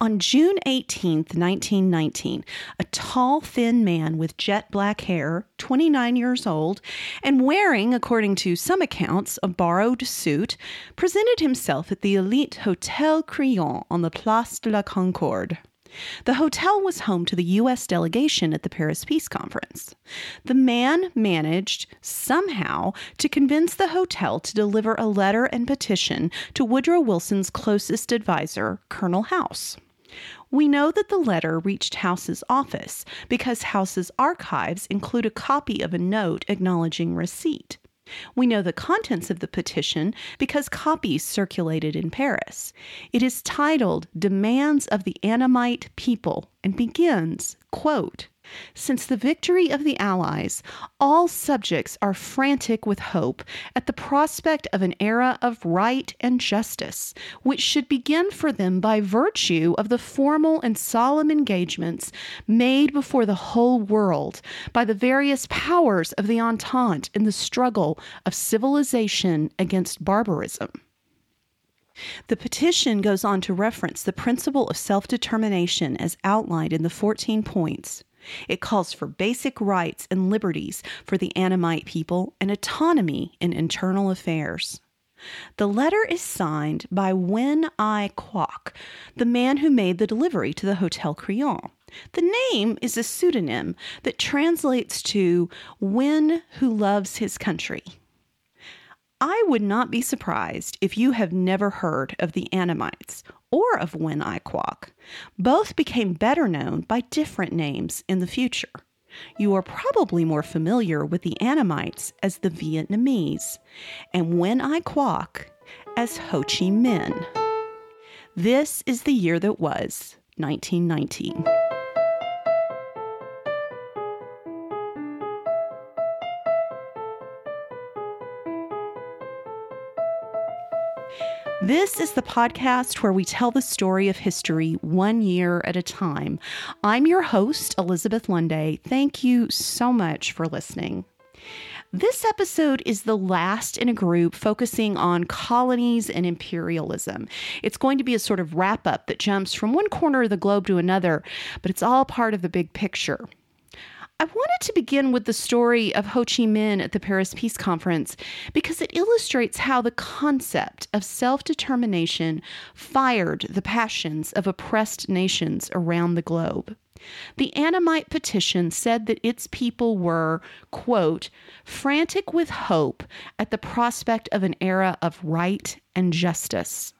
On June 18, 1919, a tall, thin man with jet black hair, 29 years old, and wearing, according to some accounts, a borrowed suit, presented himself at the elite Hotel Crillon on the Place de la Concorde. The hotel was home to the U.S. delegation at the Paris Peace Conference. The man managed, somehow, to convince the hotel to deliver a letter and petition to Woodrow Wilson's closest advisor, Colonel House. We know that the letter reached House's office because House's archives include a copy of a note acknowledging receipt. We know the contents of the petition because copies circulated in Paris. It is titled Demands of the Annamite People and begins, quote, since the victory of the Allies, all subjects are frantic with hope at the prospect of an era of right and justice, which should begin for them by virtue of the formal and solemn engagements made before the whole world by the various powers of the Entente in the struggle of civilization against barbarism. The petition goes on to reference the principle of self determination as outlined in the 14 points. It calls for basic rights and liberties for the Annamite people and autonomy in internal affairs. The letter is signed by Nguyen Ai Quoc, the man who made the delivery to the Hotel Crillon. The name is a pseudonym that translates to Nguyen who loves his country. I would not be surprised if you have never heard of the Annamites or of Nguyen Ai Quoc. Both became better known by different names in the future. You are probably more familiar with the Annamites as the Vietnamese and Nguyen Ai Quoc as Ho Chi Minh. This is the year that was 1919. This is the podcast where we tell the story of history one year at a time. I'm your host, Elizabeth Lunday. Thank you so much for listening. This episode is the last in a group focusing on colonies and imperialism. It's going to be a sort of wrap up that jumps from one corner of the globe to another, but it's all part of the big picture. I wanted to begin with the story of Ho Chi Minh at the Paris Peace Conference because it illustrates how the concept of self determination fired the passions of oppressed nations around the globe. The Annamite petition said that its people were, quote, frantic with hope at the prospect of an era of right and justice.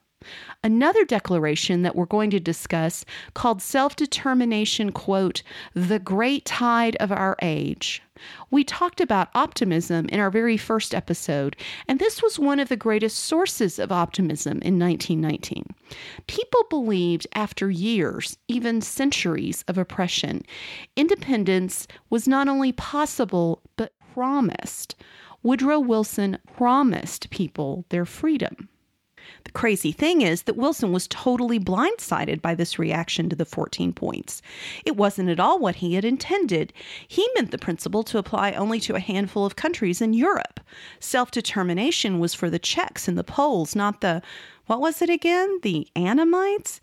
Another declaration that we're going to discuss called self determination, quote, the great tide of our age. We talked about optimism in our very first episode, and this was one of the greatest sources of optimism in 1919. People believed after years, even centuries of oppression, independence was not only possible, but promised. Woodrow Wilson promised people their freedom. The crazy thing is that Wilson was totally blindsided by this reaction to the 14 points. It wasn't at all what he had intended. He meant the principle to apply only to a handful of countries in Europe. Self determination was for the Czechs and the Poles, not the, what was it again? The Annamites?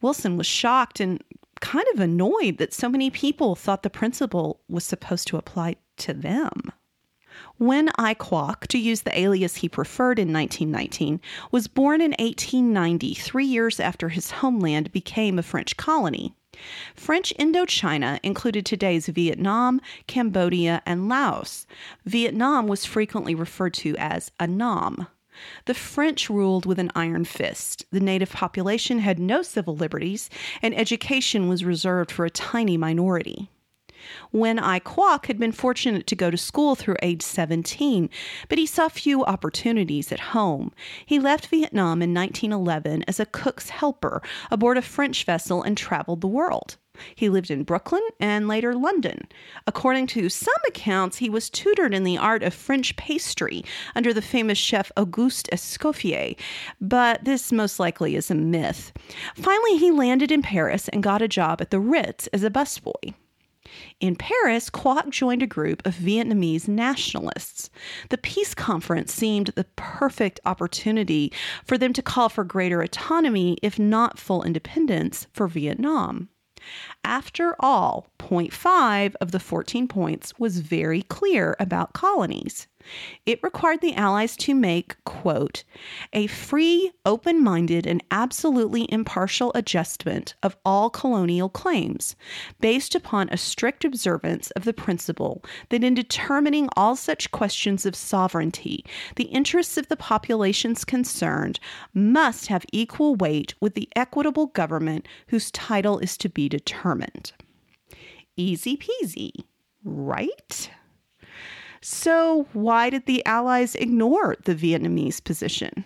Wilson was shocked and kind of annoyed that so many people thought the principle was supposed to apply to them. Nguyen Ai Quoc, to use the alias he preferred in 1919, was born in 1890, three years after his homeland became a French colony. French Indochina included today's Vietnam, Cambodia, and Laos. Vietnam was frequently referred to as Annam. The French ruled with an iron fist. The native population had no civil liberties, and education was reserved for a tiny minority. Nguyen Ai Quoc had been fortunate to go to school through age 17, but he saw few opportunities at home. He left Vietnam in 1911 as a cook's helper aboard a French vessel and traveled the world. He lived in Brooklyn and later London. According to some accounts, he was tutored in the art of French pastry under the famous chef Auguste Escoffier, but this most likely is a myth. Finally, he landed in Paris and got a job at the Ritz as a busboy. In Paris, Quoc joined a group of Vietnamese nationalists. The peace conference seemed the perfect opportunity for them to call for greater autonomy, if not full independence, for Vietnam. After all, point five of the 14 points was very clear about colonies. It required the Allies to make, quote, a free, open minded, and absolutely impartial adjustment of all colonial claims, based upon a strict observance of the principle that in determining all such questions of sovereignty, the interests of the populations concerned must have equal weight with the equitable government whose title is to be determined. Easy peasy, right? So, why did the Allies ignore the Vietnamese position?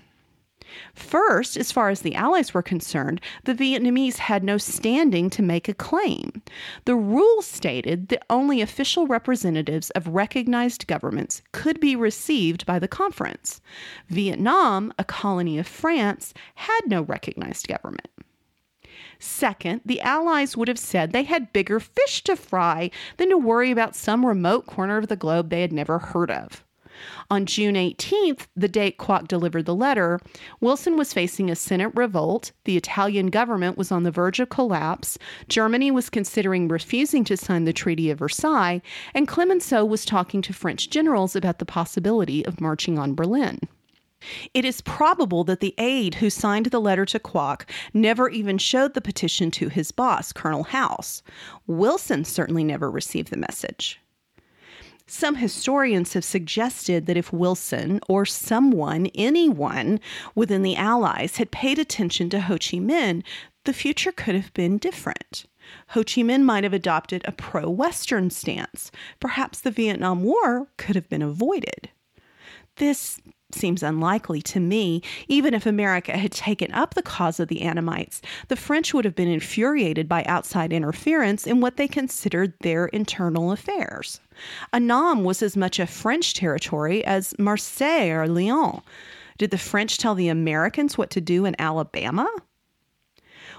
First, as far as the Allies were concerned, the Vietnamese had no standing to make a claim. The rules stated that only official representatives of recognized governments could be received by the conference. Vietnam, a colony of France, had no recognized government. Second, the Allies would have said they had bigger fish to fry than to worry about some remote corner of the globe they had never heard of. On June 18th, the date Quoc delivered the letter, Wilson was facing a Senate revolt, the Italian government was on the verge of collapse, Germany was considering refusing to sign the Treaty of Versailles, and Clemenceau was talking to French generals about the possibility of marching on Berlin. It is probable that the aide who signed the letter to Quoc never even showed the petition to his boss, Colonel House. Wilson certainly never received the message. Some historians have suggested that if Wilson or someone, anyone within the Allies, had paid attention to Ho Chi Minh, the future could have been different. Ho Chi Minh might have adopted a pro Western stance. Perhaps the Vietnam War could have been avoided. This seems unlikely to me. Even if America had taken up the cause of the Annamites, the French would have been infuriated by outside interference in what they considered their internal affairs. Annam was as much a French territory as Marseille or Lyon. Did the French tell the Americans what to do in Alabama?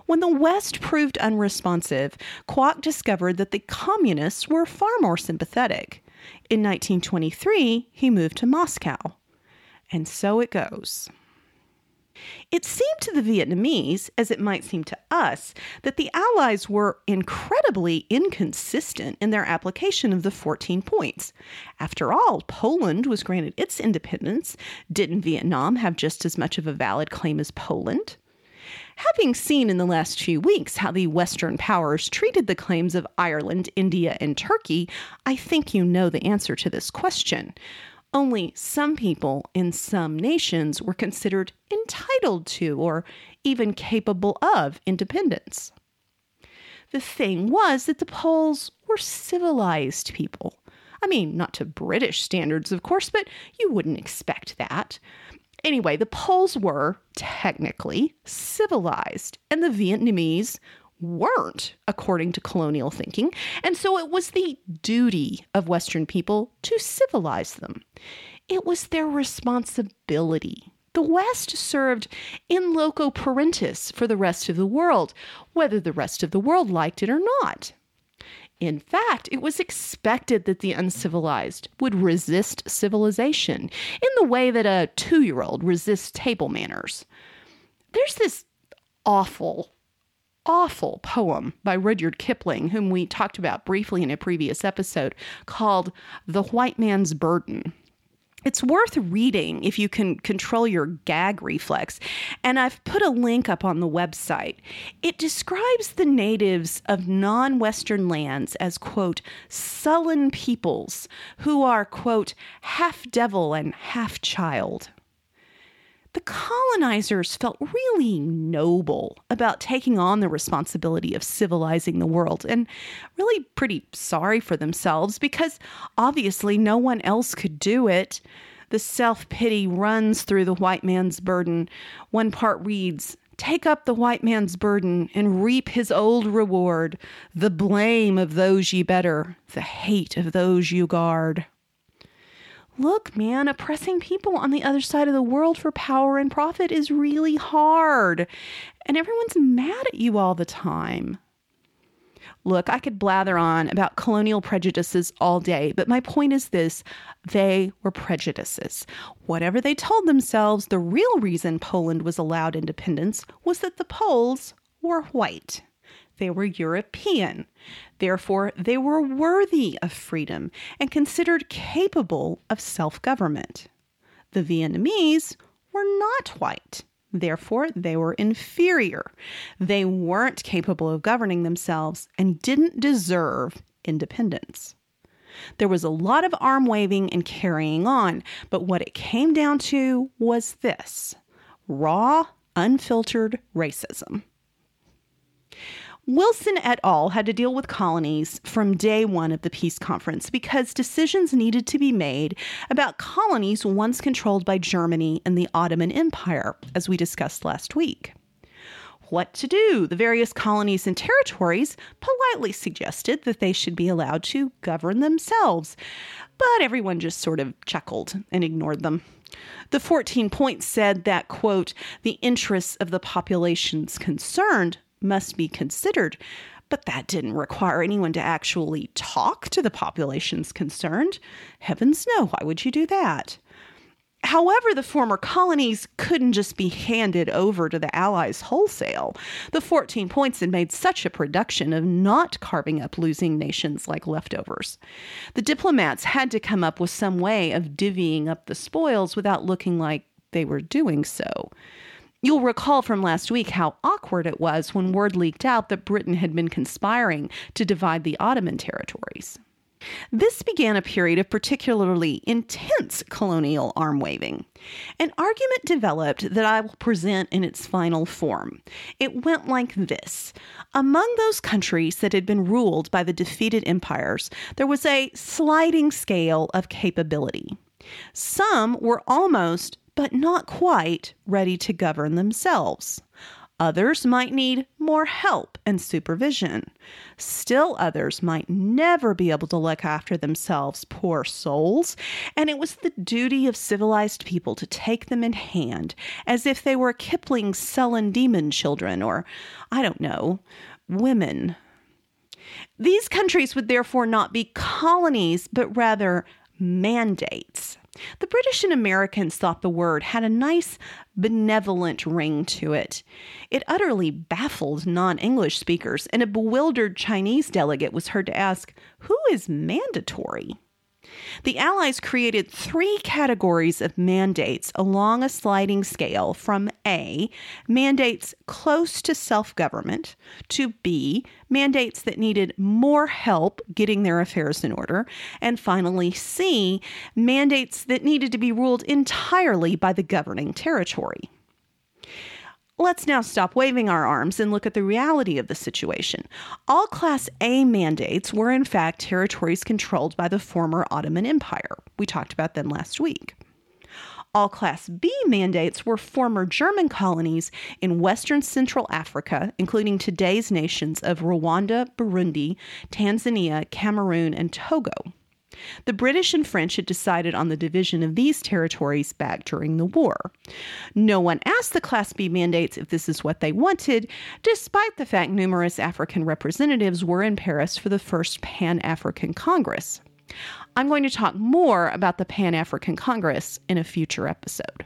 When the West proved unresponsive, Quoc discovered that the communists were far more sympathetic. In 1923, he moved to Moscow. And so it goes. It seemed to the Vietnamese, as it might seem to us, that the Allies were incredibly inconsistent in their application of the 14 points. After all, Poland was granted its independence. Didn't Vietnam have just as much of a valid claim as Poland? Having seen in the last few weeks how the Western powers treated the claims of Ireland, India, and Turkey, I think you know the answer to this question. Only some people in some nations were considered entitled to or even capable of independence. The thing was that the Poles were civilized people. I mean, not to British standards, of course, but you wouldn't expect that. Anyway, the Poles were technically civilized, and the Vietnamese weren't, according to colonial thinking, and so it was the duty of Western people to civilize them. It was their responsibility. The West served in loco parentis for the rest of the world, whether the rest of the world liked it or not. In fact, it was expected that the uncivilized would resist civilization in the way that a two year old resists table manners. There's this awful awful poem by Rudyard Kipling, whom we talked about briefly in a previous episode, called The White Man's Burden. It's worth reading if you can control your gag reflex, and I've put a link up on the website. It describes the natives of non Western lands as, quote, sullen peoples who are, quote, half devil and half child the colonizers felt really noble about taking on the responsibility of civilizing the world and really pretty sorry for themselves because obviously no one else could do it. The self pity runs through the white man's burden. One part reads, Take up the white man's burden and reap his old reward, the blame of those ye better, the hate of those you guard look, man, oppressing people on the other side of the world for power and profit is really hard. And everyone's mad at you all the time. Look, I could blather on about colonial prejudices all day, but my point is this they were prejudices. Whatever they told themselves, the real reason Poland was allowed independence was that the Poles were white. They were European. Therefore, they were worthy of freedom and considered capable of self government. The Vietnamese were not white. Therefore, they were inferior. They weren't capable of governing themselves and didn't deserve independence. There was a lot of arm waving and carrying on, but what it came down to was this raw, unfiltered racism. Wilson et al. had to deal with colonies from day one of the peace conference because decisions needed to be made about colonies once controlled by Germany and the Ottoman Empire, as we discussed last week. What to do? The various colonies and territories politely suggested that they should be allowed to govern themselves, but everyone just sort of chuckled and ignored them. The 14 points said that, quote, the interests of the populations concerned must be considered. But that didn't require anyone to actually talk to the populations concerned. Heavens no, why would you do that? However, the former colonies couldn't just be handed over to the Allies wholesale. The 14 points had made such a production of not carving up losing nations like leftovers. The diplomats had to come up with some way of divvying up the spoils without looking like they were doing so. You'll recall from last week how awkward it was when word leaked out that Britain had been conspiring to divide the Ottoman territories. This began a period of particularly intense colonial arm waving. An argument developed that I will present in its final form. It went like this Among those countries that had been ruled by the defeated empires, there was a sliding scale of capability. Some were almost but not quite ready to govern themselves. Others might need more help and supervision. Still, others might never be able to look after themselves, poor souls, and it was the duty of civilized people to take them in hand as if they were Kipling's sullen demon children or, I don't know, women. These countries would therefore not be colonies, but rather mandates. The British and Americans thought the word had a nice, benevolent ring to it. It utterly baffled non English speakers, and a bewildered Chinese delegate was heard to ask, Who is mandatory? The Allies created three categories of mandates along a sliding scale from A, mandates close to self government, to B, mandates that needed more help getting their affairs in order, and finally C, mandates that needed to be ruled entirely by the governing territory. Let's now stop waving our arms and look at the reality of the situation. All Class A mandates were, in fact, territories controlled by the former Ottoman Empire. We talked about them last week. All Class B mandates were former German colonies in Western Central Africa, including today's nations of Rwanda, Burundi, Tanzania, Cameroon, and Togo. The British and French had decided on the division of these territories back during the war. No one asked the Class B mandates if this is what they wanted, despite the fact numerous African representatives were in Paris for the first Pan African Congress. I'm going to talk more about the Pan African Congress in a future episode.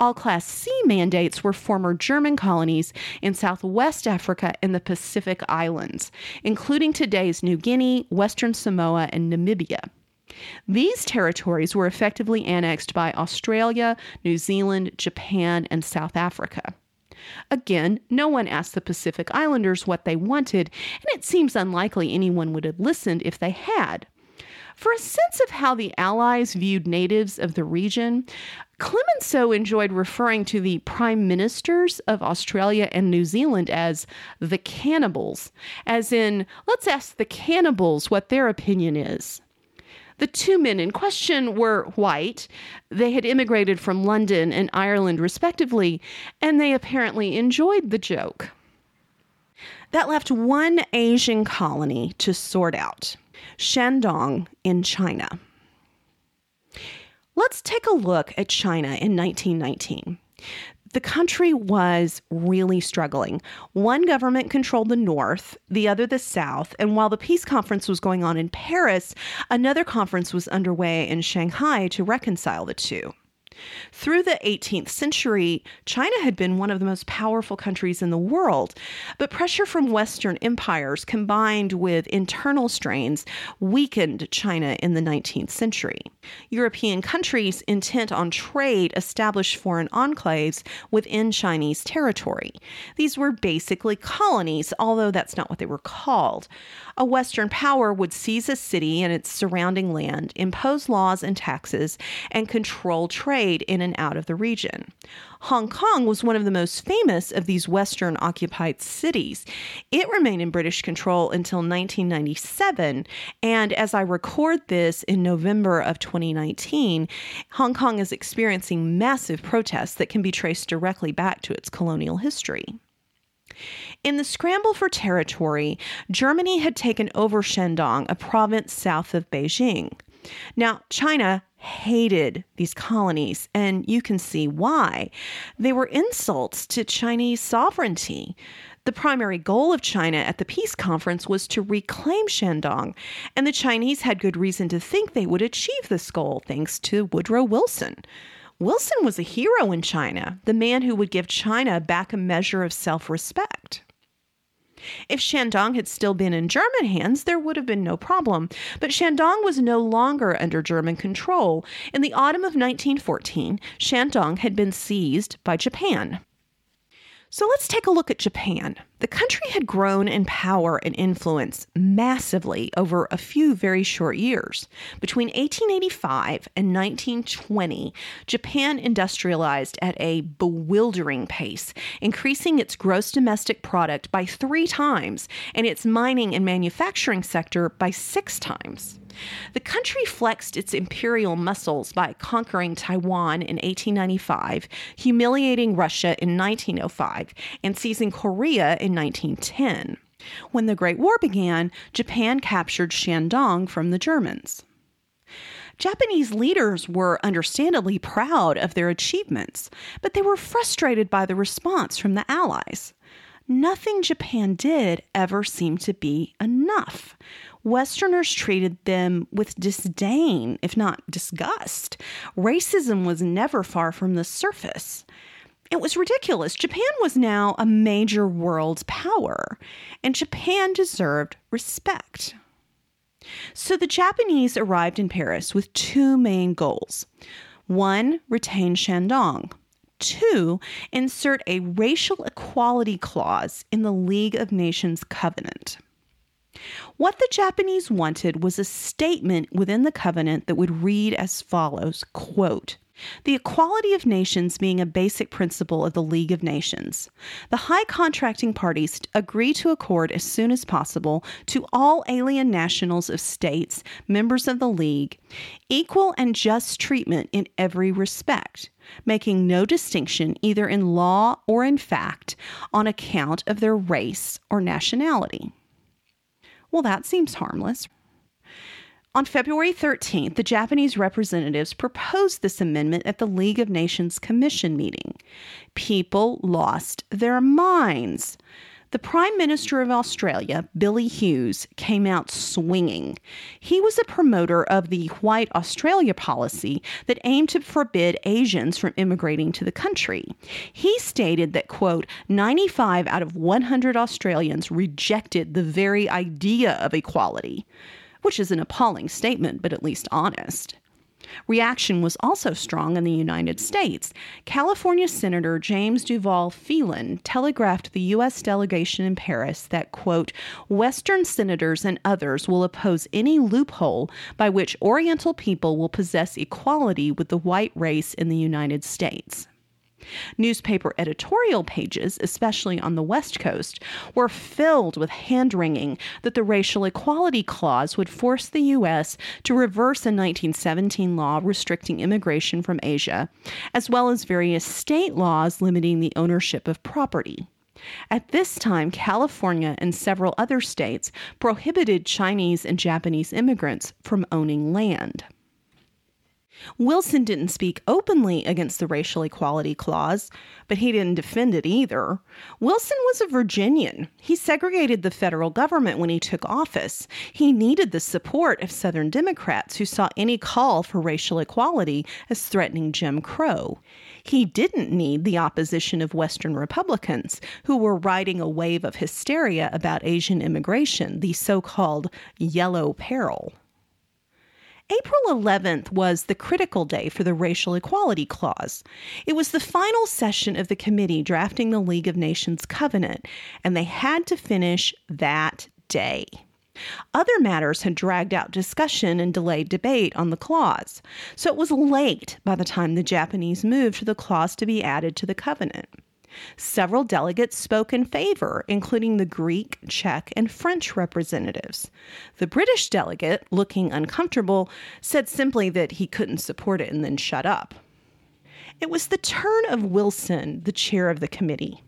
All Class C mandates were former German colonies in Southwest Africa and the Pacific Islands, including today's New Guinea, Western Samoa, and Namibia. These territories were effectively annexed by Australia, New Zealand, Japan, and South Africa. Again, no one asked the Pacific Islanders what they wanted, and it seems unlikely anyone would have listened if they had. For a sense of how the Allies viewed natives of the region, Clemenceau enjoyed referring to the prime ministers of Australia and New Zealand as the cannibals, as in, let's ask the cannibals what their opinion is. The two men in question were white. They had immigrated from London and Ireland, respectively, and they apparently enjoyed the joke. That left one Asian colony to sort out Shandong in China. Let's take a look at China in 1919. the country was really struggling. One government controlled the north, the other the south, and while the peace conference was going on in Paris, another conference was underway in Shanghai to reconcile the two. Through the 18th century, China had been one of the most powerful countries in the world, but pressure from Western empires combined with internal strains weakened China in the 19th century. European countries intent on trade established foreign enclaves within Chinese territory. These were basically colonies, although that's not what they were called. A Western power would seize a city and its surrounding land, impose laws and taxes, and control trade in and out of the region. Hong Kong was one of the most famous of these Western occupied cities. It remained in British control until 1997, and as I record this in November of 2019, Hong Kong is experiencing massive protests that can be traced directly back to its colonial history. In the scramble for territory, Germany had taken over Shandong, a province south of Beijing. Now, China hated these colonies, and you can see why. They were insults to Chinese sovereignty. The primary goal of China at the peace conference was to reclaim Shandong, and the Chinese had good reason to think they would achieve this goal thanks to Woodrow Wilson. Wilson was a hero in China, the man who would give China back a measure of self respect. If Shandong had still been in German hands, there would have been no problem. But Shandong was no longer under German control. In the autumn of 1914, Shandong had been seized by Japan. So let's take a look at Japan. The country had grown in power and influence massively over a few very short years. Between 1885 and 1920, Japan industrialized at a bewildering pace, increasing its gross domestic product by three times and its mining and manufacturing sector by six times. The country flexed its imperial muscles by conquering Taiwan in 1895, humiliating Russia in 1905, and seizing Korea in 1910. When the Great War began, Japan captured Shandong from the Germans. Japanese leaders were understandably proud of their achievements, but they were frustrated by the response from the Allies. Nothing Japan did ever seemed to be enough. Westerners treated them with disdain, if not disgust. Racism was never far from the surface. It was ridiculous. Japan was now a major world power, and Japan deserved respect. So the Japanese arrived in Paris with two main goals one, retain Shandong. Two, insert a racial equality clause in the League of Nations covenant. What the Japanese wanted was a statement within the covenant that would read as follows quote, the equality of nations being a basic principle of the League of Nations. The high contracting parties agree to accord as soon as possible to all alien nationals of states, members of the League, equal and just treatment in every respect, making no distinction either in law or in fact on account of their race or nationality. Well, that seems harmless. On February 13th, the Japanese representatives proposed this amendment at the League of Nations Commission meeting. People lost their minds. The Prime Minister of Australia, Billy Hughes, came out swinging. He was a promoter of the White Australia policy that aimed to forbid Asians from immigrating to the country. He stated that, quote, 95 out of 100 Australians rejected the very idea of equality, which is an appalling statement, but at least honest. Reaction was also strong in the United States. California Senator James Duval Phelan telegraphed the U.S. delegation in Paris that, quote, Western senators and others will oppose any loophole by which Oriental people will possess equality with the white race in the United States. Newspaper editorial pages, especially on the West Coast, were filled with hand wringing that the Racial Equality Clause would force the U.S. to reverse a 1917 law restricting immigration from Asia, as well as various state laws limiting the ownership of property. At this time, California and several other states prohibited Chinese and Japanese immigrants from owning land. Wilson didn't speak openly against the racial equality clause, but he didn't defend it either. Wilson was a Virginian. He segregated the federal government when he took office. He needed the support of Southern Democrats who saw any call for racial equality as threatening Jim Crow. He didn't need the opposition of Western Republicans who were riding a wave of hysteria about Asian immigration, the so called yellow peril. April 11th was the critical day for the Racial Equality Clause. It was the final session of the committee drafting the League of Nations Covenant, and they had to finish that day. Other matters had dragged out discussion and delayed debate on the clause, so it was late by the time the Japanese moved for the clause to be added to the covenant. Several delegates spoke in favor, including the Greek, Czech, and French representatives. The British delegate, looking uncomfortable, said simply that he couldn't support it and then shut up. It was the turn of Wilson, the chair of the committee.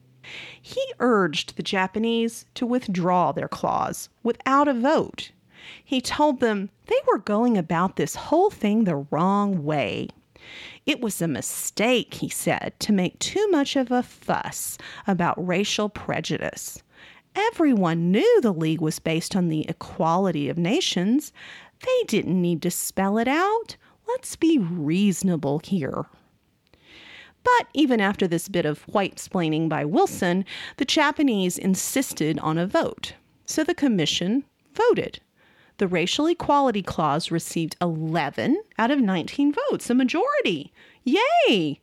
He urged the Japanese to withdraw their clause without a vote. He told them they were going about this whole thing the wrong way. It was a mistake, he said, to make too much of a fuss about racial prejudice. Everyone knew the League was based on the equality of nations. They didn't need to spell it out. Let's be reasonable here. But even after this bit of white splaining by Wilson, the Japanese insisted on a vote. So the commission voted the Racial Equality Clause received 11 out of 19 votes, a majority. Yay!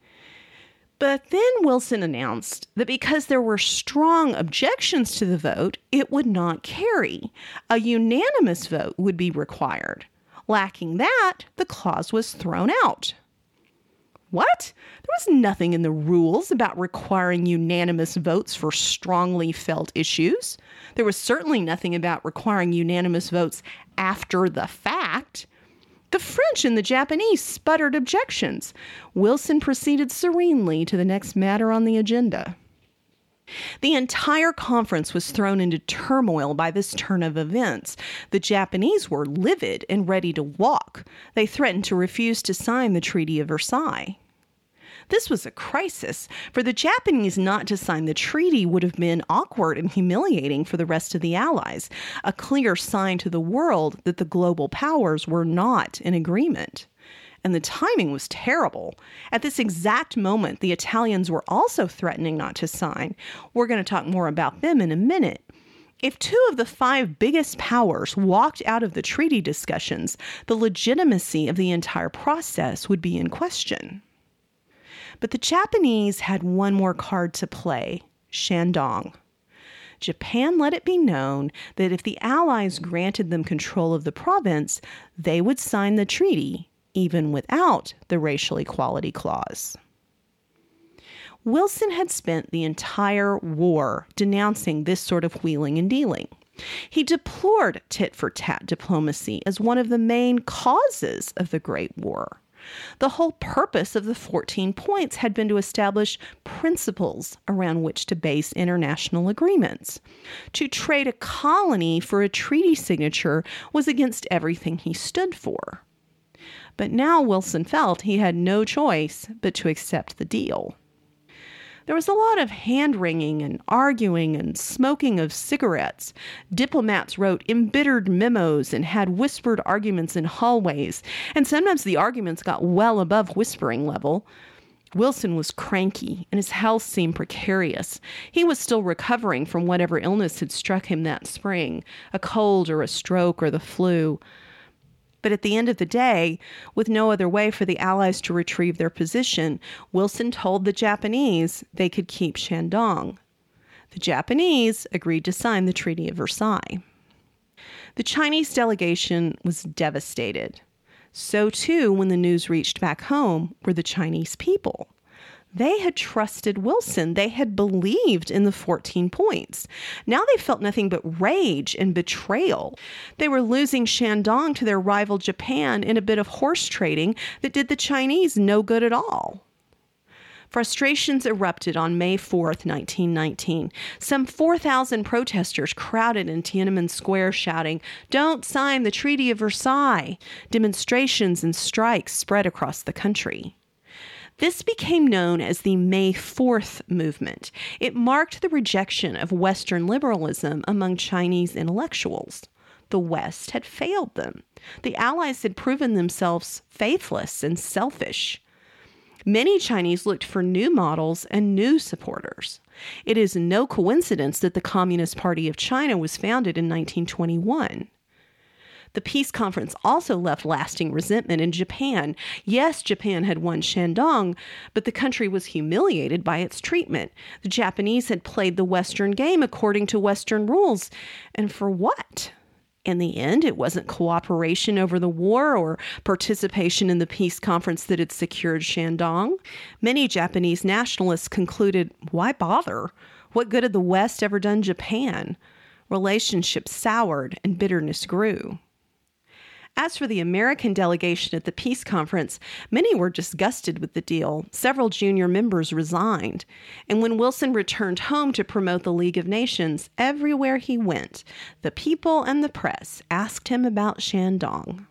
But then Wilson announced that because there were strong objections to the vote, it would not carry. A unanimous vote would be required. Lacking that, the clause was thrown out. What? There was nothing in the rules about requiring unanimous votes for strongly felt issues. There was certainly nothing about requiring unanimous votes after the fact. The French and the Japanese sputtered objections. Wilson proceeded serenely to the next matter on the agenda. The entire conference was thrown into turmoil by this turn of events. The Japanese were livid and ready to walk. They threatened to refuse to sign the Treaty of Versailles. This was a crisis. For the Japanese not to sign the treaty would have been awkward and humiliating for the rest of the Allies, a clear sign to the world that the global powers were not in agreement. And the timing was terrible. At this exact moment, the Italians were also threatening not to sign. We're going to talk more about them in a minute. If two of the five biggest powers walked out of the treaty discussions, the legitimacy of the entire process would be in question. But the Japanese had one more card to play Shandong. Japan let it be known that if the Allies granted them control of the province, they would sign the treaty, even without the racial equality clause. Wilson had spent the entire war denouncing this sort of wheeling and dealing. He deplored tit for tat diplomacy as one of the main causes of the Great War. The whole purpose of the 14 points had been to establish principles around which to base international agreements. To trade a colony for a treaty signature was against everything he stood for. But now Wilson felt he had no choice but to accept the deal. There was a lot of hand wringing and arguing and smoking of cigarettes. Diplomats wrote embittered memos and had whispered arguments in hallways, and sometimes the arguments got well above whispering level. Wilson was cranky and his health seemed precarious. He was still recovering from whatever illness had struck him that spring a cold or a stroke or the flu. But at the end of the day, with no other way for the Allies to retrieve their position, Wilson told the Japanese they could keep Shandong. The Japanese agreed to sign the Treaty of Versailles. The Chinese delegation was devastated. So, too, when the news reached back home, were the Chinese people. They had trusted Wilson. They had believed in the 14 points. Now they felt nothing but rage and betrayal. They were losing Shandong to their rival Japan in a bit of horse trading that did the Chinese no good at all. Frustrations erupted on May 4th, 1919. Some 4,000 protesters crowded in Tiananmen Square shouting, Don't sign the Treaty of Versailles! Demonstrations and strikes spread across the country. This became known as the May 4th movement. It marked the rejection of Western liberalism among Chinese intellectuals. The West had failed them. The Allies had proven themselves faithless and selfish. Many Chinese looked for new models and new supporters. It is no coincidence that the Communist Party of China was founded in 1921. The peace conference also left lasting resentment in Japan. Yes, Japan had won Shandong, but the country was humiliated by its treatment. The Japanese had played the Western game according to Western rules. And for what? In the end, it wasn't cooperation over the war or participation in the peace conference that had secured Shandong. Many Japanese nationalists concluded why bother? What good had the West ever done Japan? Relationships soured and bitterness grew. As for the American delegation at the peace conference, many were disgusted with the deal. Several junior members resigned. And when Wilson returned home to promote the League of Nations, everywhere he went, the people and the press asked him about Shandong.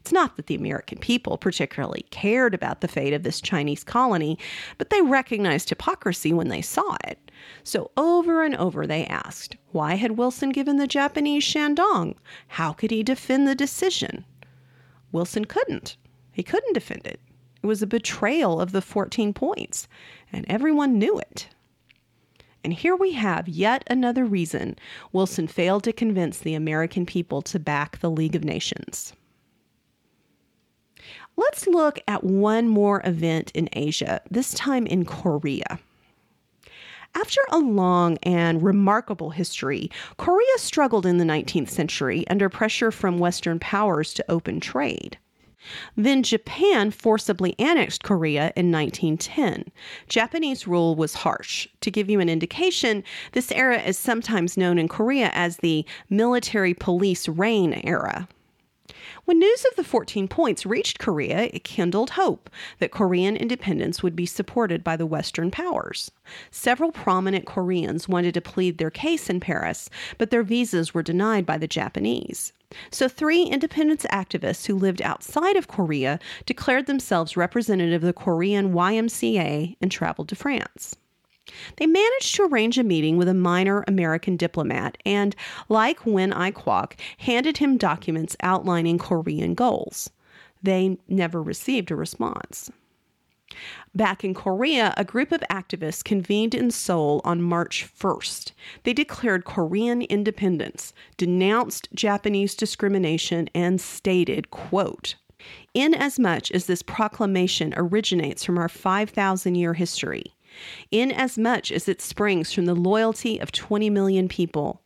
It's not that the American people particularly cared about the fate of this Chinese colony, but they recognized hypocrisy when they saw it. So over and over they asked, why had Wilson given the Japanese Shandong? How could he defend the decision? Wilson couldn't. He couldn't defend it. It was a betrayal of the 14 points, and everyone knew it. And here we have yet another reason Wilson failed to convince the American people to back the League of Nations. Let's look at one more event in Asia, this time in Korea. After a long and remarkable history, Korea struggled in the 19th century under pressure from Western powers to open trade. Then Japan forcibly annexed Korea in 1910. Japanese rule was harsh. To give you an indication, this era is sometimes known in Korea as the military police reign era. When news of the 14 points reached Korea, it kindled hope that Korean independence would be supported by the Western powers. Several prominent Koreans wanted to plead their case in Paris, but their visas were denied by the Japanese. So, three independence activists who lived outside of Korea declared themselves representative of the Korean YMCA and traveled to France. They managed to arrange a meeting with a minor American diplomat and, like Nguyen Ai Quoc, handed him documents outlining Korean goals. They never received a response. Back in Korea, a group of activists convened in Seoul on March 1st. They declared Korean independence, denounced Japanese discrimination, and stated, quote, Inasmuch as this proclamation originates from our 5,000 year history, inasmuch as it springs from the loyalty of 20 million people,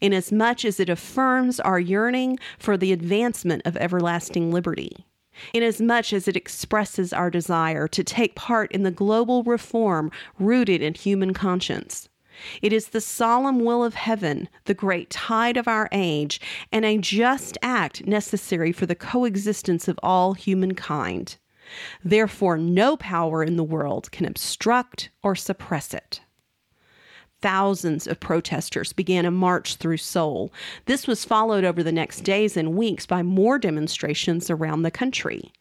inasmuch as it affirms our yearning for the advancement of everlasting liberty, inasmuch as it expresses our desire to take part in the global reform rooted in human conscience. It is the solemn will of heaven, the great tide of our age, and a just act necessary for the coexistence of all humankind. Therefore, no power in the world can obstruct or suppress it. Thousands of protesters began a march through Seoul. This was followed over the next days and weeks by more demonstrations around the country.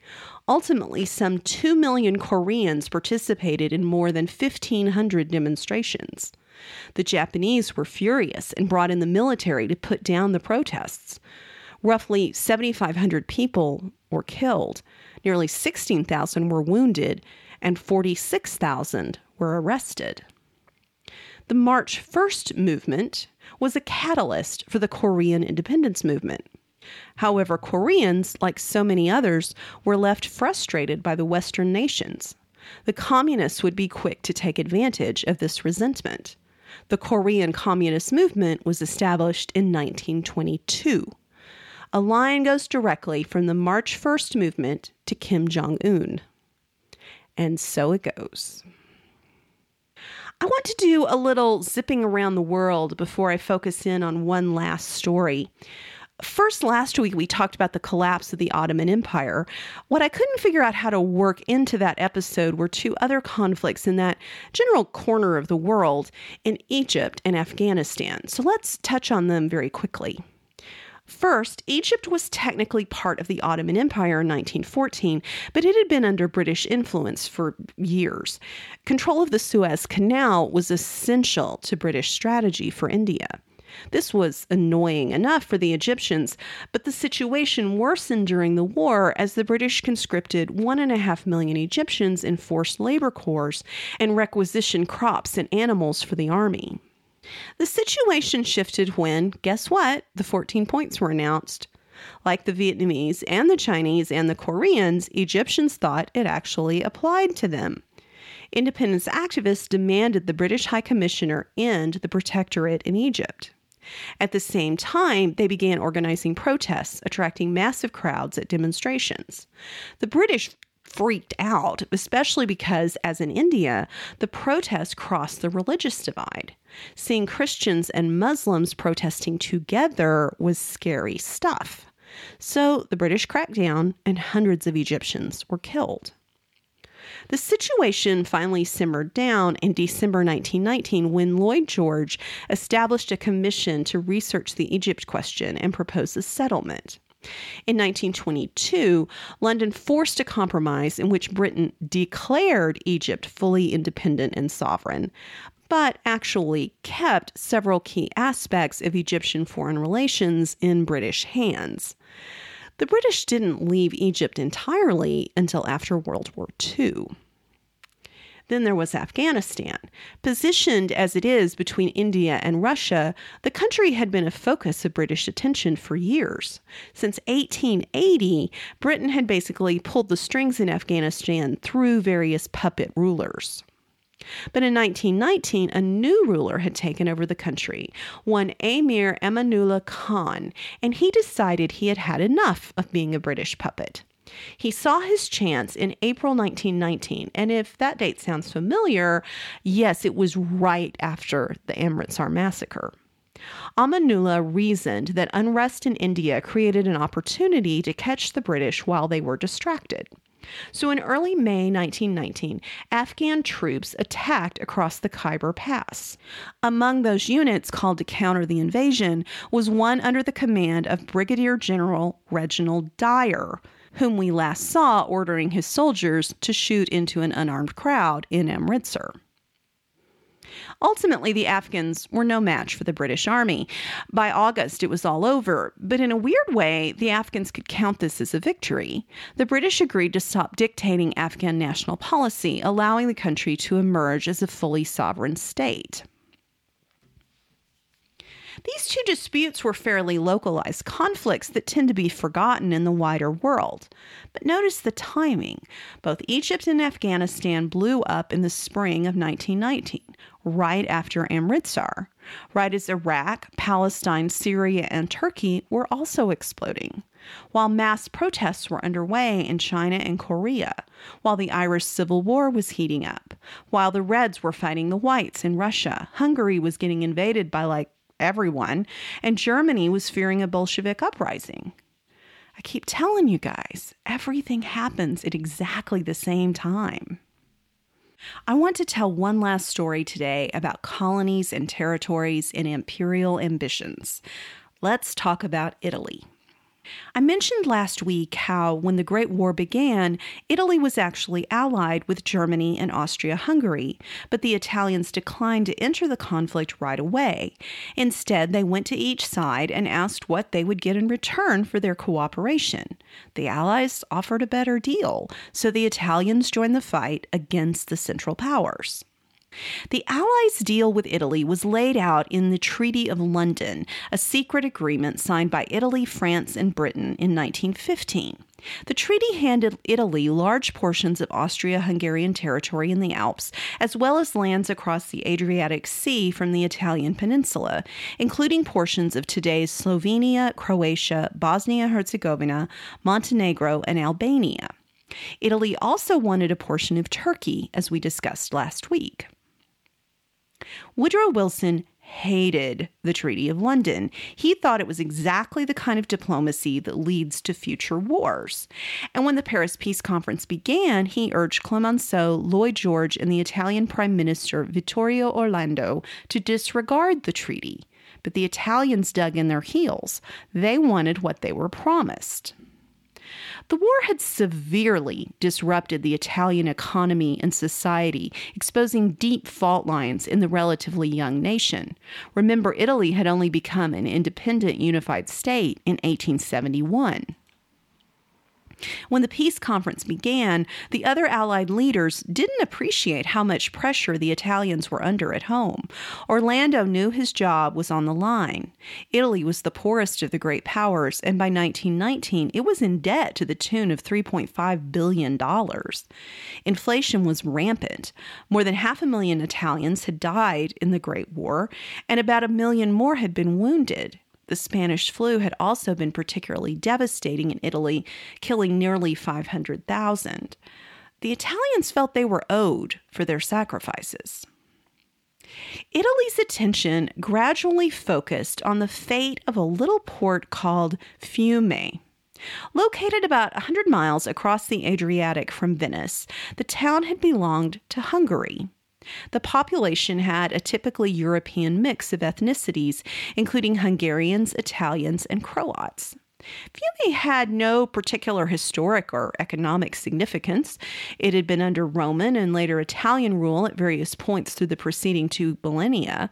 Ultimately, some 2 million Koreans participated in more than 1,500 demonstrations. The Japanese were furious and brought in the military to put down the protests. Roughly 7,500 people were killed, nearly 16,000 were wounded, and 46,000 were arrested. The March 1st movement was a catalyst for the Korean independence movement. However, Koreans, like so many others, were left frustrated by the Western nations. The communists would be quick to take advantage of this resentment. The Korean Communist movement was established in 1922 a line goes directly from the March 1st movement to Kim Jong un. And so it goes. I want to do a little zipping around the world before I focus in on one last story. First, last week we talked about the collapse of the Ottoman Empire. What I couldn't figure out how to work into that episode were two other conflicts in that general corner of the world in Egypt and Afghanistan. So let's touch on them very quickly. First, Egypt was technically part of the Ottoman Empire in 1914, but it had been under British influence for years. Control of the Suez Canal was essential to British strategy for India. This was annoying enough for the Egyptians, but the situation worsened during the war as the British conscripted one and a half million Egyptians in forced labor corps and requisitioned crops and animals for the army. The situation shifted when, guess what? The 14 points were announced. Like the Vietnamese and the Chinese and the Koreans, Egyptians thought it actually applied to them. Independence activists demanded the British High Commissioner end the protectorate in Egypt. At the same time, they began organizing protests, attracting massive crowds at demonstrations. The British freaked out, especially because, as in India, the protests crossed the religious divide. Seeing Christians and Muslims protesting together was scary stuff. So the British cracked down, and hundreds of Egyptians were killed. The situation finally simmered down in December 1919 when Lloyd George established a commission to research the Egypt question and propose a settlement. In 1922, London forced a compromise in which Britain declared Egypt fully independent and sovereign, but actually kept several key aspects of Egyptian foreign relations in British hands. The British didn't leave Egypt entirely until after World War II. Then there was Afghanistan. Positioned as it is between India and Russia, the country had been a focus of British attention for years. Since 1880, Britain had basically pulled the strings in Afghanistan through various puppet rulers. But in 1919, a new ruler had taken over the country, one Emir Amanullah Khan, and he decided he had had enough of being a British puppet. He saw his chance in April 1919, and if that date sounds familiar, yes, it was right after the Amritsar massacre. Amanullah reasoned that unrest in India created an opportunity to catch the British while they were distracted. So in early May 1919, Afghan troops attacked across the Khyber Pass. Among those units called to counter the invasion was one under the command of Brigadier General Reginald Dyer, whom we last saw ordering his soldiers to shoot into an unarmed crowd in Amritsar. Ultimately, the Afghans were no match for the British Army. By August, it was all over, but in a weird way, the Afghans could count this as a victory. The British agreed to stop dictating Afghan national policy, allowing the country to emerge as a fully sovereign state. These two disputes were fairly localized conflicts that tend to be forgotten in the wider world. But notice the timing. Both Egypt and Afghanistan blew up in the spring of 1919, right after Amritsar, right as Iraq, Palestine, Syria, and Turkey were also exploding, while mass protests were underway in China and Korea, while the Irish Civil War was heating up, while the Reds were fighting the Whites in Russia, Hungary was getting invaded by like everyone, and Germany was fearing a Bolshevik uprising. I keep telling you guys, everything happens at exactly the same time. I want to tell one last story today about colonies and territories and imperial ambitions. Let's talk about Italy. I mentioned last week how, when the Great War began, Italy was actually allied with Germany and Austria Hungary, but the Italians declined to enter the conflict right away. Instead, they went to each side and asked what they would get in return for their cooperation. The Allies offered a better deal, so the Italians joined the fight against the Central Powers. The Allies' deal with Italy was laid out in the Treaty of London, a secret agreement signed by Italy, France, and Britain in 1915. The treaty handed Italy large portions of Austria Hungarian territory in the Alps, as well as lands across the Adriatic Sea from the Italian peninsula, including portions of today's Slovenia, Croatia, Bosnia Herzegovina, Montenegro, and Albania. Italy also wanted a portion of Turkey, as we discussed last week. Woodrow Wilson hated the Treaty of London. He thought it was exactly the kind of diplomacy that leads to future wars. And when the Paris Peace Conference began, he urged Clemenceau, Lloyd George, and the Italian Prime Minister Vittorio Orlando to disregard the treaty. But the Italians dug in their heels. They wanted what they were promised. The war had severely disrupted the Italian economy and society, exposing deep fault lines in the relatively young nation. Remember, Italy had only become an independent unified state in 1871. When the peace conference began, the other Allied leaders didn't appreciate how much pressure the Italians were under at home. Orlando knew his job was on the line. Italy was the poorest of the great powers, and by 1919, it was in debt to the tune of $3.5 billion. Inflation was rampant. More than half a million Italians had died in the Great War, and about a million more had been wounded. The Spanish flu had also been particularly devastating in Italy, killing nearly 500,000. The Italians felt they were owed for their sacrifices. Italy's attention gradually focused on the fate of a little port called Fiume. Located about a 100 miles across the Adriatic from Venice, the town had belonged to Hungary. The population had a typically European mix of ethnicities, including Hungarians, Italians, and Croats. Fiume had no particular historic or economic significance. It had been under Roman and later Italian rule at various points through the preceding two millennia,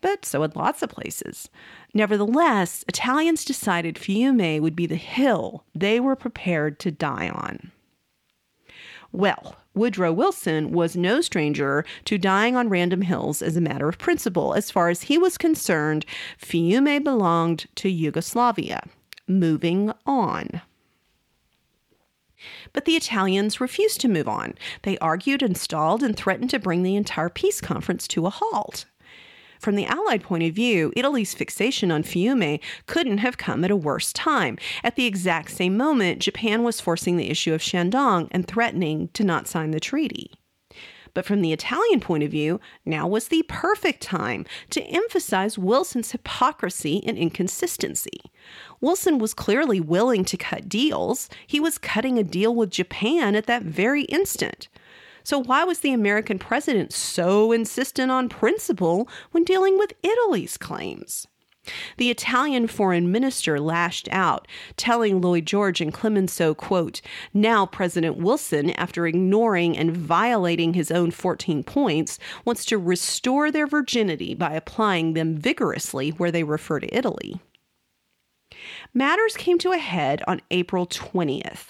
but so had lots of places. Nevertheless, Italians decided Fiume would be the hill they were prepared to die on. Well, Woodrow Wilson was no stranger to dying on random hills as a matter of principle. As far as he was concerned, Fiume belonged to Yugoslavia. Moving on. But the Italians refused to move on. They argued and stalled and threatened to bring the entire peace conference to a halt. From the Allied point of view, Italy's fixation on Fiume couldn't have come at a worse time. At the exact same moment, Japan was forcing the issue of Shandong and threatening to not sign the treaty. But from the Italian point of view, now was the perfect time to emphasize Wilson's hypocrisy and inconsistency. Wilson was clearly willing to cut deals. He was cutting a deal with Japan at that very instant. So, why was the American president so insistent on principle when dealing with Italy's claims? The Italian foreign minister lashed out, telling Lloyd George and Clemenceau, quote, Now President Wilson, after ignoring and violating his own 14 points, wants to restore their virginity by applying them vigorously where they refer to Italy. Matters came to a head on April 20th.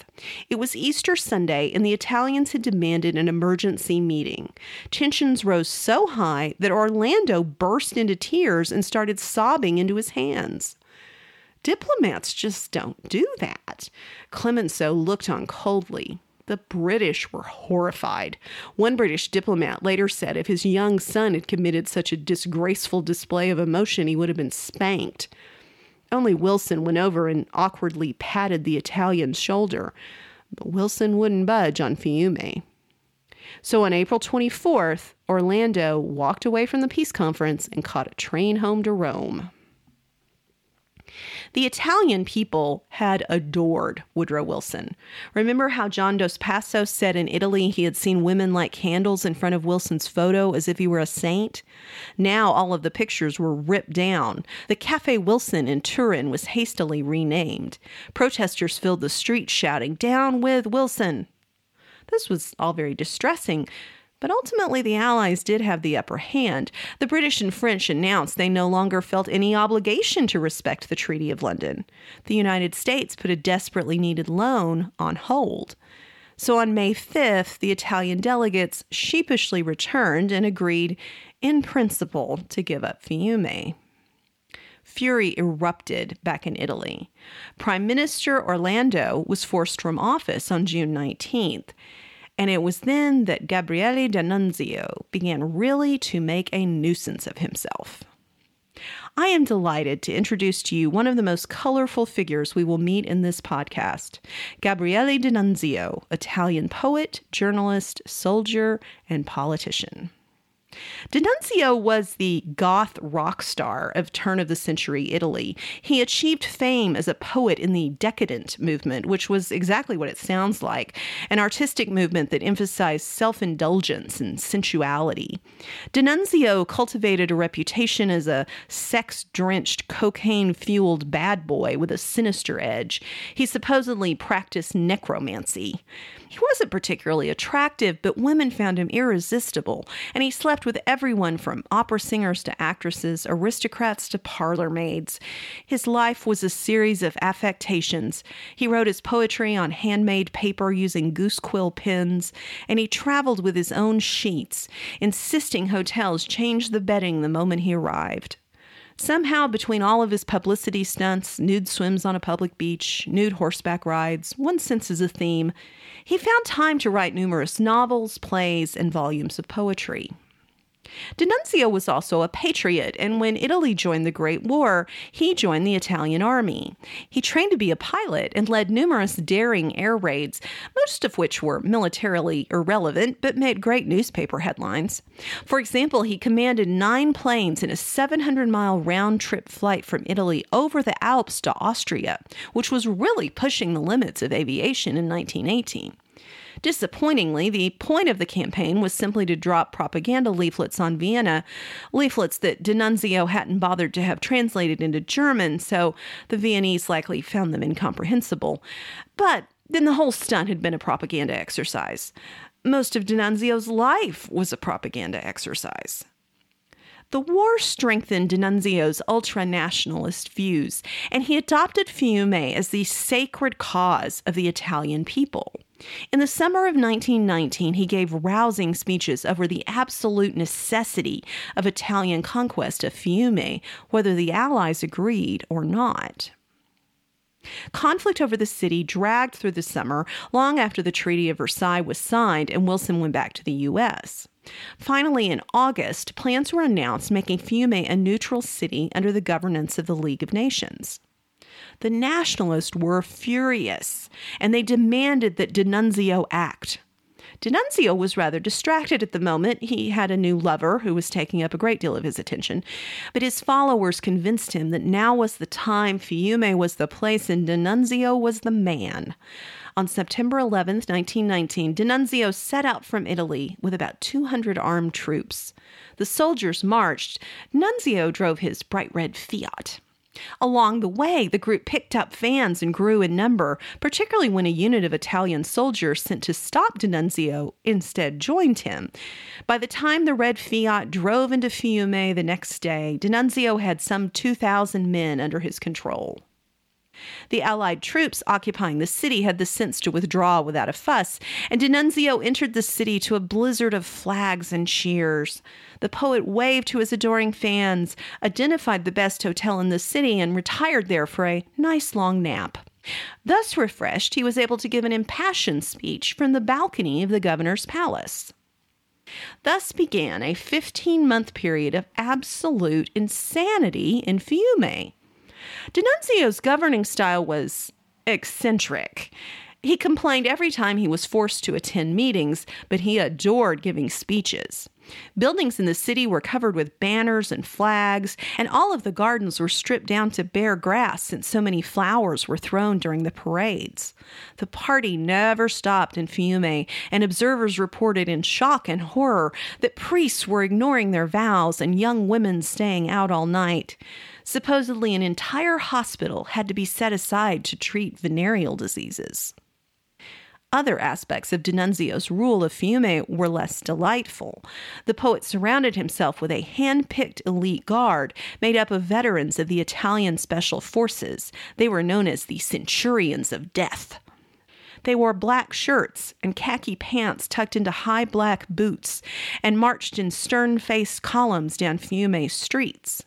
It was Easter Sunday, and the Italians had demanded an emergency meeting. Tensions rose so high that Orlando burst into tears and started sobbing into his hands. Diplomats just don't do that. Clemenceau looked on coldly. The British were horrified. One British diplomat later said if his young son had committed such a disgraceful display of emotion, he would have been spanked. Only Wilson went over and awkwardly patted the Italian's shoulder, but Wilson wouldn't budge on Fiume. So on April 24th, Orlando walked away from the peace conference and caught a train home to Rome. The Italian people had adored Woodrow Wilson. Remember how John Dos Passos said in Italy he had seen women light candles in front of Wilson's photo as if he were a saint? Now all of the pictures were ripped down. The Cafe Wilson in Turin was hastily renamed. Protesters filled the streets shouting, Down with Wilson! This was all very distressing, but ultimately, the Allies did have the upper hand. The British and French announced they no longer felt any obligation to respect the Treaty of London. The United States put a desperately needed loan on hold. So on May 5th, the Italian delegates sheepishly returned and agreed, in principle, to give up Fiume. Fury erupted back in Italy. Prime Minister Orlando was forced from office on June 19th. And it was then that Gabriele D'Annunzio began really to make a nuisance of himself. I am delighted to introduce to you one of the most colorful figures we will meet in this podcast Gabriele D'Annunzio, Italian poet, journalist, soldier, and politician. D'Annunzio was the goth rock star of turn of the century Italy. He achieved fame as a poet in the decadent movement, which was exactly what it sounds like an artistic movement that emphasized self indulgence and sensuality. D'Annunzio cultivated a reputation as a sex drenched, cocaine fueled bad boy with a sinister edge. He supposedly practiced necromancy. He wasn't particularly attractive, but women found him irresistible, and he slept with everyone from opera singers to actresses, aristocrats to parlor maids. His life was a series of affectations. He wrote his poetry on handmade paper using goose quill pens, and he traveled with his own sheets, insisting hotels change the bedding the moment he arrived. Somehow, between all of his publicity stunts, nude swims on a public beach, nude horseback rides, one senses a theme, he found time to write numerous novels, plays, and volumes of poetry. D'Annunzio was also a patriot, and when Italy joined the Great War, he joined the Italian army. He trained to be a pilot and led numerous daring air raids, most of which were militarily irrelevant but made great newspaper headlines. For example, he commanded nine planes in a 700 mile round trip flight from Italy over the Alps to Austria, which was really pushing the limits of aviation in 1918. Disappointingly, the point of the campaign was simply to drop propaganda leaflets on Vienna, leaflets that D'Annunzio hadn't bothered to have translated into German, so the Viennese likely found them incomprehensible. But then the whole stunt had been a propaganda exercise. Most of D'Annunzio's life was a propaganda exercise. The war strengthened D'Annunzio's ultra nationalist views, and he adopted Fiume as the sacred cause of the Italian people. In the summer of 1919, he gave rousing speeches over the absolute necessity of Italian conquest of Fiume, whether the Allies agreed or not. Conflict over the city dragged through the summer long after the Treaty of Versailles was signed and Wilson went back to the U.S. Finally, in August, plans were announced making Fiume a neutral city under the governance of the League of Nations. The nationalists were furious and they demanded that D'Annunzio act. D'Annunzio was rather distracted at the moment. He had a new lover who was taking up a great deal of his attention. But his followers convinced him that now was the time, Fiume was the place, and D'Annunzio was the man. On September 11, 1919, D'Annunzio set out from Italy with about 200 armed troops. The soldiers marched. D'Annunzio drove his bright red Fiat. Along the way, the group picked up fans and grew in number, particularly when a unit of Italian soldiers sent to stop D'Annunzio instead joined him. By the time the red Fiat drove into Fiume the next day, D'Annunzio had some 2,000 men under his control. The Allied troops occupying the city had the sense to withdraw without a fuss, and D'Annunzio entered the city to a blizzard of flags and cheers. The poet waved to his adoring fans, identified the best hotel in the city, and retired there for a nice long nap. Thus refreshed, he was able to give an impassioned speech from the balcony of the governor's palace. Thus began a 15 month period of absolute insanity in Fiume. D'Annunzio's governing style was eccentric. He complained every time he was forced to attend meetings, but he adored giving speeches. Buildings in the city were covered with banners and flags, and all of the gardens were stripped down to bare grass since so many flowers were thrown during the parades. The party never stopped in Fiume, and observers reported in shock and horror that priests were ignoring their vows and young women staying out all night. Supposedly, an entire hospital had to be set aside to treat venereal diseases. Other aspects of D'Annunzio's rule of Fiume were less delightful. The poet surrounded himself with a hand picked elite guard made up of veterans of the Italian Special Forces. They were known as the Centurions of Death. They wore black shirts and khaki pants tucked into high black boots and marched in stern faced columns down Fiume's streets.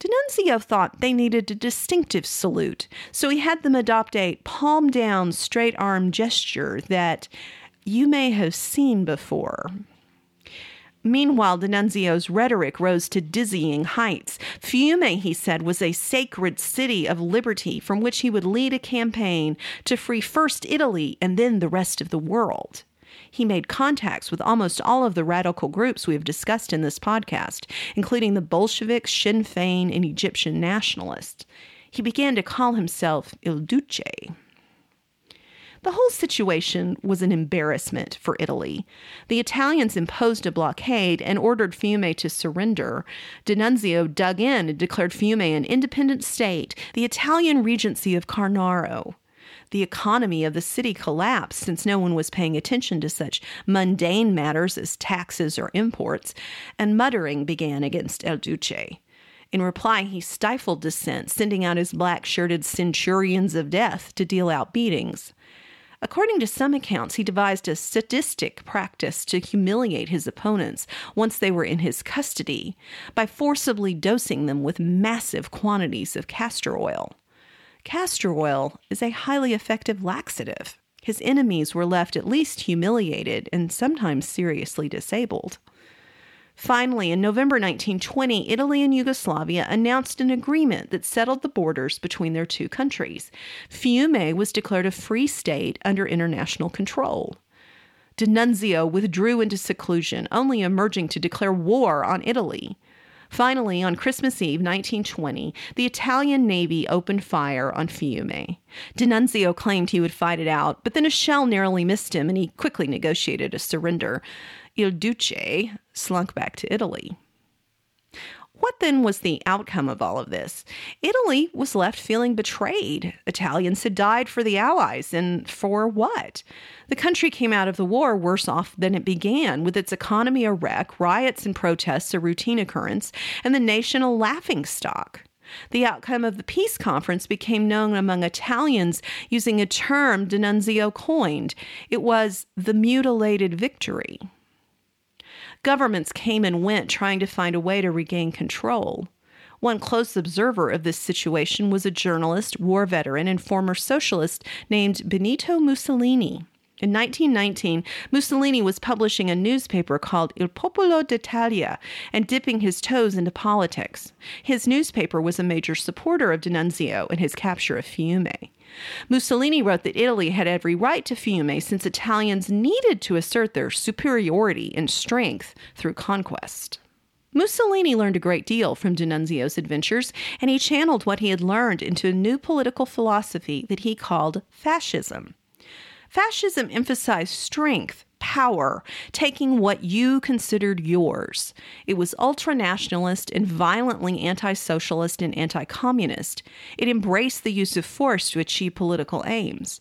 D'Annunzio thought they needed a distinctive salute, so he had them adopt a palm down, straight arm gesture that you may have seen before. Meanwhile, D'Annunzio's rhetoric rose to dizzying heights. Fiume, he said, was a sacred city of liberty from which he would lead a campaign to free first Italy and then the rest of the world. He made contacts with almost all of the radical groups we have discussed in this podcast, including the Bolsheviks, Sinn Féin, and Egyptian nationalists. He began to call himself Il Duce. The whole situation was an embarrassment for Italy. The Italians imposed a blockade and ordered Fiume to surrender. D'Annunzio dug in and declared Fiume an independent state, the Italian regency of Carnaro. The economy of the city collapsed since no one was paying attention to such mundane matters as taxes or imports, and muttering began against El Duce. In reply, he stifled dissent, sending out his black shirted centurions of death to deal out beatings. According to some accounts, he devised a sadistic practice to humiliate his opponents once they were in his custody by forcibly dosing them with massive quantities of castor oil. Castor oil is a highly effective laxative. His enemies were left at least humiliated and sometimes seriously disabled. Finally, in November 1920, Italy and Yugoslavia announced an agreement that settled the borders between their two countries. Fiume was declared a free state under international control. D'Annunzio withdrew into seclusion, only emerging to declare war on Italy. Finally, on Christmas Eve 1920, the Italian Navy opened fire on Fiume. D'Annunzio claimed he would fight it out, but then a shell narrowly missed him and he quickly negotiated a surrender. Il Duce slunk back to Italy. What then was the outcome of all of this? Italy was left feeling betrayed. Italians had died for the Allies, and for what? The country came out of the war worse off than it began, with its economy a wreck, riots and protests a routine occurrence, and the nation a laughing stock. The outcome of the peace conference became known among Italians using a term D'Annunzio coined. It was the mutilated victory. Governments came and went trying to find a way to regain control. One close observer of this situation was a journalist, war veteran, and former socialist named Benito Mussolini. In 1919, Mussolini was publishing a newspaper called Il Popolo d'Italia and dipping his toes into politics. His newspaper was a major supporter of D'Annunzio and his capture of Fiume. Mussolini wrote that Italy had every right to Fiume since Italians needed to assert their superiority and strength through conquest. Mussolini learned a great deal from D'Annunzio's adventures, and he channeled what he had learned into a new political philosophy that he called fascism. Fascism emphasized strength, power, taking what you considered yours. It was ultra nationalist and violently anti socialist and anti communist. It embraced the use of force to achieve political aims.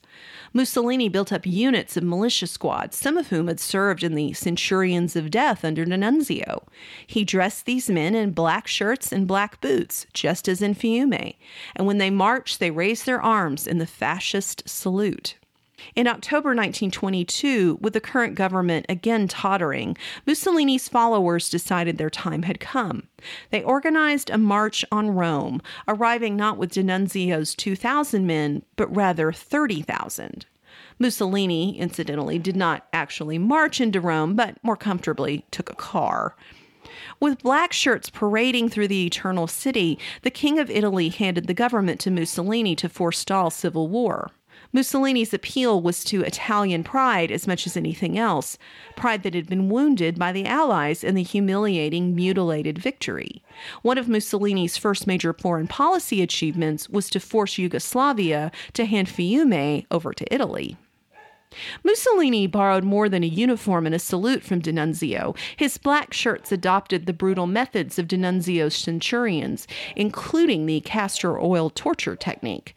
Mussolini built up units of militia squads, some of whom had served in the Centurions of Death under D'Annunzio. He dressed these men in black shirts and black boots, just as in Fiume, and when they marched, they raised their arms in the fascist salute. In October 1922, with the current government again tottering, Mussolini's followers decided their time had come. They organized a march on Rome, arriving not with D'Annunzio's 2,000 men, but rather 30,000. Mussolini, incidentally, did not actually march into Rome, but more comfortably took a car. With black shirts parading through the Eternal City, the King of Italy handed the government to Mussolini to forestall civil war. Mussolini's appeal was to Italian pride as much as anything else, pride that had been wounded by the Allies in the humiliating, mutilated victory. One of Mussolini's first major foreign policy achievements was to force Yugoslavia to hand Fiume over to Italy. Mussolini borrowed more than a uniform and a salute from D'Annunzio. His black shirts adopted the brutal methods of D'Annunzio's centurions, including the castor oil torture technique.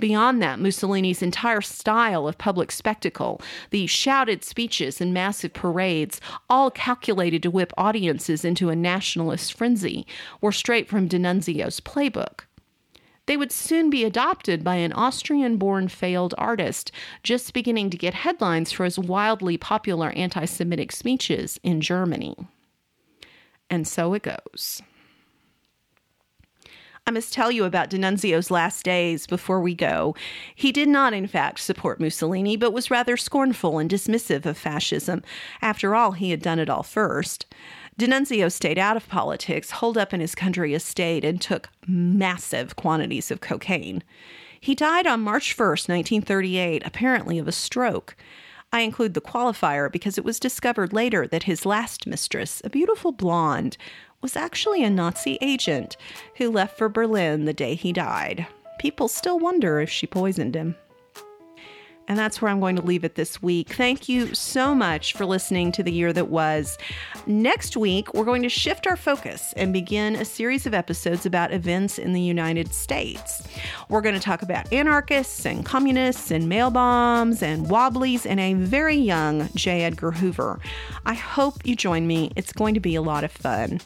Beyond that, Mussolini's entire style of public spectacle, the shouted speeches and massive parades, all calculated to whip audiences into a nationalist frenzy, were straight from D'Annunzio's playbook. They would soon be adopted by an Austrian born failed artist, just beginning to get headlines for his wildly popular anti Semitic speeches in Germany. And so it goes. I must tell you about D'Annunzio's last days before we go. He did not, in fact, support Mussolini, but was rather scornful and dismissive of fascism. After all, he had done it all first. D'Annunzio stayed out of politics, holed up in his country estate, and took massive quantities of cocaine. He died on March 1st, 1938, apparently of a stroke. I include the qualifier because it was discovered later that his last mistress, a beautiful blonde, was actually a Nazi agent who left for Berlin the day he died. People still wonder if she poisoned him. And that's where I'm going to leave it this week. Thank you so much for listening to The Year That Was. Next week, we're going to shift our focus and begin a series of episodes about events in the United States. We're going to talk about anarchists and communists and mail bombs and wobblies and a very young J. Edgar Hoover. I hope you join me. It's going to be a lot of fun.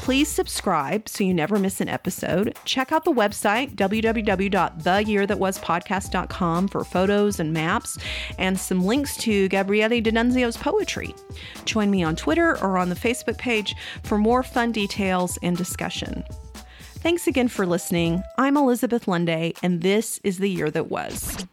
Please subscribe so you never miss an episode. Check out the website, www.theyearthatwaspodcast.com, for photos and maps and some links to Gabriele D'Annunzio's poetry. Join me on Twitter or on the Facebook page for more fun details and discussion. Thanks again for listening. I'm Elizabeth Lunday, and this is The Year That Was.